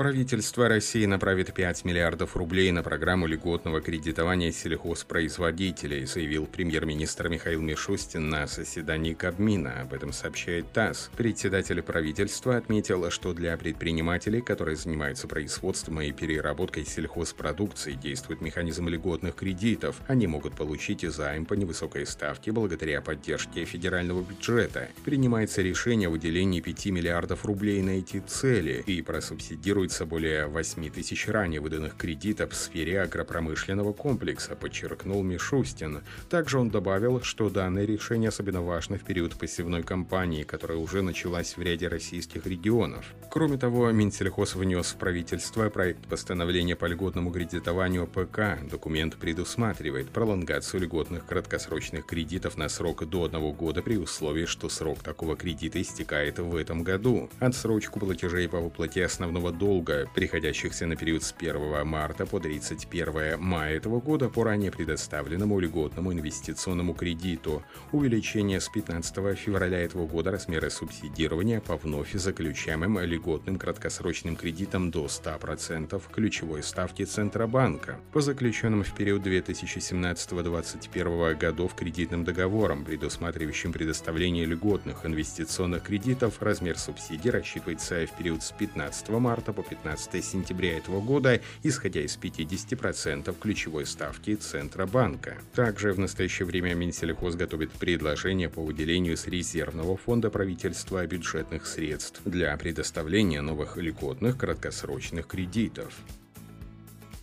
Правительство России направит 5 миллиардов рублей на программу льготного кредитования сельхозпроизводителей, заявил премьер-министр Михаил Мишустин на заседании Кабмина. Об этом сообщает ТАСС. Председатель правительства отметил, что для предпринимателей, которые занимаются производством и переработкой сельхозпродукции, действует механизм льготных кредитов. Они могут получить займ по невысокой ставке благодаря поддержке федерального бюджета. Принимается решение о выделении 5 миллиардов рублей на эти цели и просубсидирует фиксируется более 8 тысяч ранее выданных кредитов в сфере агропромышленного комплекса, подчеркнул Мишустин. Также он добавил, что данное решение особенно важно в период посевной кампании, которая уже началась в ряде российских регионов. Кроме того, Минсельхоз внес в правительство проект постановления по льготному кредитованию ПК. Документ предусматривает пролонгацию льготных краткосрочных кредитов на срок до одного года при условии, что срок такого кредита истекает в этом году. Отсрочку платежей по выплате основного долга долга, приходящихся на период с 1 марта по 31 мая этого года по ранее предоставленному льготному инвестиционному кредиту, увеличение с 15 февраля этого года размера субсидирования по вновь заключаемым льготным краткосрочным кредитам до 100% ключевой ставки Центробанка, по заключенным в период 2017-2021 годов кредитным договорам, предусматривающим предоставление льготных инвестиционных кредитов, размер субсидий рассчитывается в период с 15 марта по по 15 сентября этого года, исходя из 50% ключевой ставки Центробанка. Также в настоящее время Минсельхоз готовит предложение по выделению с резервного фонда правительства бюджетных средств для предоставления новых льготных краткосрочных кредитов.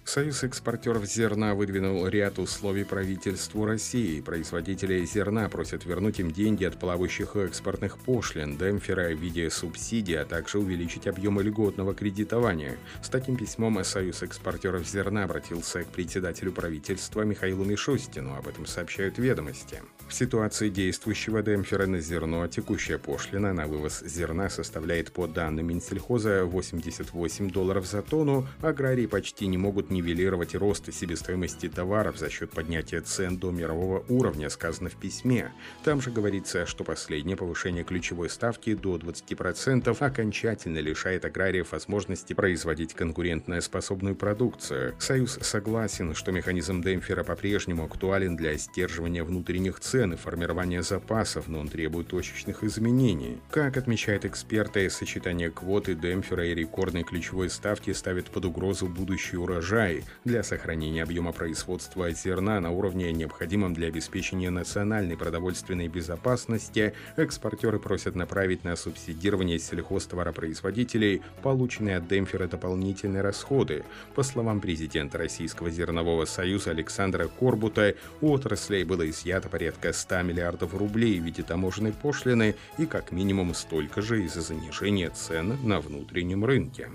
Союз экспортеров зерна выдвинул ряд условий правительству России. Производители зерна просят вернуть им деньги от плавающих экспортных пошлин, демпфера в виде субсидий, а также увеличить объемы льготного кредитования. С таким письмом Союз экспортеров зерна обратился к председателю правительства Михаилу Мишустину. Об этом сообщают ведомости. В ситуации действующего демпфера на зерно текущая пошлина на вывоз зерна составляет по данным Минсельхоза 88 долларов за тонну, аграрии почти не могут нивелировать рост себестоимости товаров за счет поднятия цен до мирового уровня, сказано в письме. Там же говорится, что последнее повышение ключевой ставки до 20% окончательно лишает аграриев возможности производить конкурентно способную продукцию. Союз согласен, что механизм демпфера по-прежнему актуален для сдерживания внутренних цен и формирования запасов, но он требует точечных изменений. Как отмечают эксперты, сочетание квоты, демпфера и рекордной ключевой ставки ставит под угрозу будущий урожай для сохранения объема производства зерна на уровне, необходимом для обеспечения национальной продовольственной безопасности. Экспортеры просят направить на субсидирование сельхозтоваропроизводителей полученные от демпфера дополнительные расходы. По словам президента Российского зернового союза Александра Корбута, у отрасли было изъято порядка 100 миллиардов рублей в виде таможенной пошлины и как минимум столько же из-за занижения цен на внутреннем рынке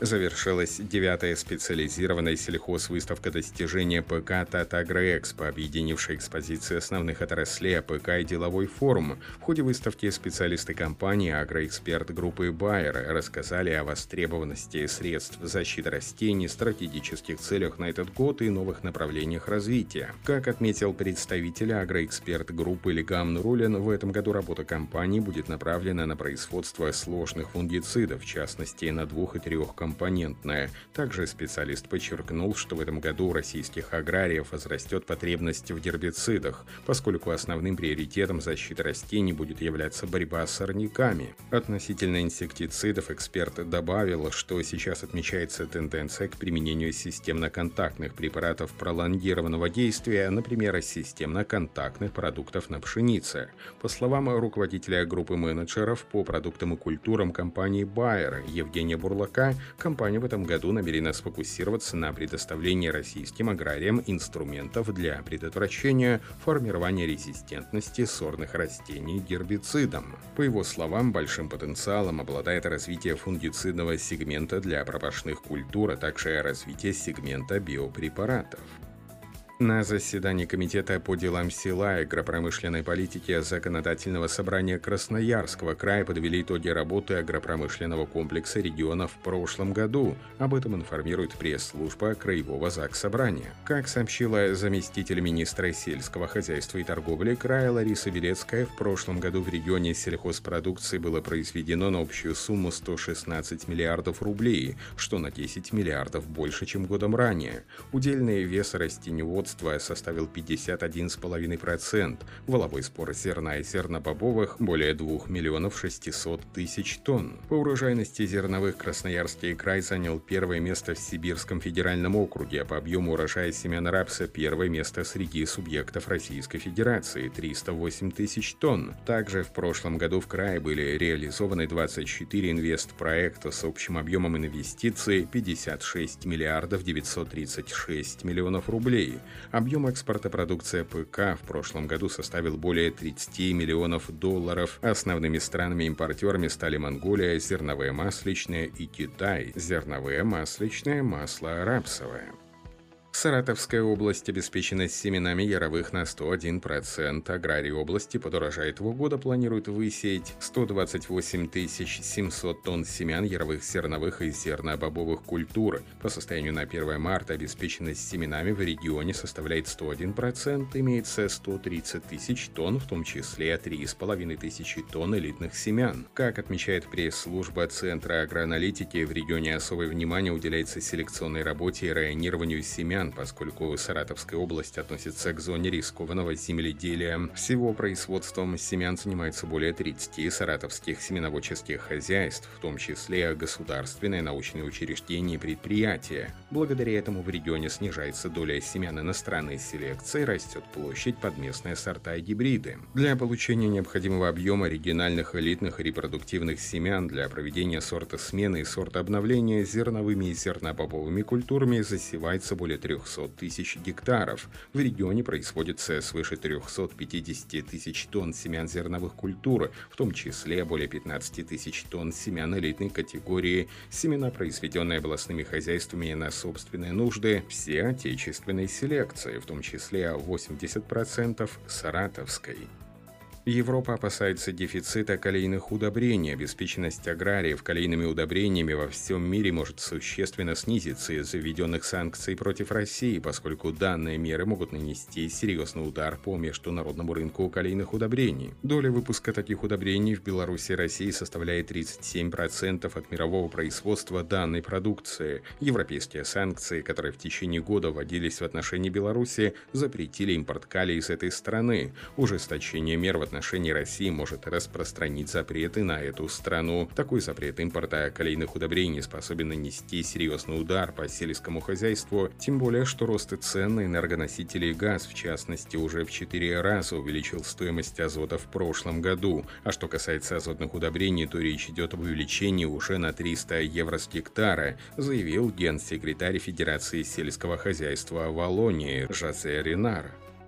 завершилась девятая специализированная сельхозвыставка достижения АПК «Татагроэкспо», объединившая экспозиции основных отраслей АПК и деловой форум. В ходе выставки специалисты компании «Агроэксперт» группы «Байер» рассказали о востребованности средств защиты растений, стратегических целях на этот год и новых направлениях развития. Как отметил представитель «Агроэксперт» группы Легам Нурулин, в этом году работа компании будет направлена на производство сложных фунгицидов, в частности на двух и трех компаниях многокомпонентная. Также специалист подчеркнул, что в этом году у российских аграриев возрастет потребность в гербицидах, поскольку основным приоритетом защиты растений будет являться борьба с сорняками. Относительно инсектицидов эксперт добавил, что сейчас отмечается тенденция к применению системно-контактных препаратов пролонгированного действия, например, системно-контактных продуктов на пшенице. По словам руководителя группы менеджеров по продуктам и культурам компании Bayer Евгения Бурлака, компания в этом году намерена сфокусироваться на предоставлении российским аграриям инструментов для предотвращения формирования резистентности сорных растений гербицидам. По его словам, большим потенциалом обладает развитие фунгицидного сегмента для пропашных культур, а также развитие сегмента биопрепаратов. На заседании Комитета по делам села и агропромышленной политики Законодательного собрания Красноярского края подвели итоги работы агропромышленного комплекса региона в прошлом году. Об этом информирует пресс-служба Краевого ЗАГС-собрания. Как сообщила заместитель министра сельского хозяйства и торговли края Лариса Белецкая, в прошлом году в регионе сельхозпродукции было произведено на общую сумму 116 миллиардов рублей, что на 10 миллиардов больше, чем годом ранее. Удельный вес растеневодства производства составил 51,5%, воловой спор зерна и зернобобовых – более 2 миллионов 600 тысяч тонн. По урожайности зерновых Красноярский край занял первое место в Сибирском федеральном округе, а по объему урожая семян рапса – первое место среди субъектов Российской Федерации – 308 тысяч тонн. Также в прошлом году в крае были реализованы 24 инвестпроекта с общим объемом инвестиций 56 миллиардов 936 миллионов рублей. Объем экспорта продукции ПК в прошлом году составил более 30 миллионов долларов. Основными странами-импортерами стали Монголия, зерновые масличные и Китай, зерновые масличные, масло рапсовое. Саратовская область обеспечена семенами яровых на 101%. Аграрий области под урожай этого года планирует высеять 128 700 тонн семян яровых зерновых и зернобобовых культур. По состоянию на 1 марта обеспеченность семенами в регионе составляет 101%, имеется 130 тысяч тонн, в том числе 3,5 тысячи тонн элитных семян. Как отмечает пресс-служба Центра агроаналитики, в регионе особое внимание уделяется селекционной работе и районированию семян поскольку Саратовская область относится к зоне рискованного земледелия. Всего производством семян занимается более 30 саратовских семеноводческих хозяйств, в том числе государственные научные учреждения и предприятия. Благодаря этому в регионе снижается доля семян иностранной селекции, растет площадь под местные сорта и гибриды. Для получения необходимого объема оригинальных элитных репродуктивных семян для проведения сорта смены и сорта обновления зерновыми и зернобобовыми культурами засевается более 3 300 тысяч гектаров. В регионе производится свыше 350 тысяч тонн семян зерновых культур, в том числе более 15 тысяч тонн семян элитной категории, семена, произведенные областными хозяйствами на собственные нужды, все отечественной селекции, в том числе 80% саратовской. Европа опасается дефицита калийных удобрений. Обеспеченность аграриев калийными удобрениями во всем мире может существенно снизиться из-за введенных санкций против России, поскольку данные меры могут нанести серьезный удар по международному рынку калийных удобрений. Доля выпуска таких удобрений в Беларуси и России составляет 37% от мирового производства данной продукции. Европейские санкции, которые в течение года вводились в отношении Беларуси, запретили импорт калия из этой страны. Ужесточение мер в отношении России может распространить запреты на эту страну. Такой запрет импорта калийных удобрений способен нанести серьезный удар по сельскому хозяйству, тем более, что рост цен на энергоносители и газ, в частности, уже в 4 раза увеличил стоимость азота в прошлом году. А что касается азотных удобрений, то речь идет об увеличении уже на 300 евро с гектара, заявил генсекретарь Федерации сельского хозяйства Волонии Жозе Ренар.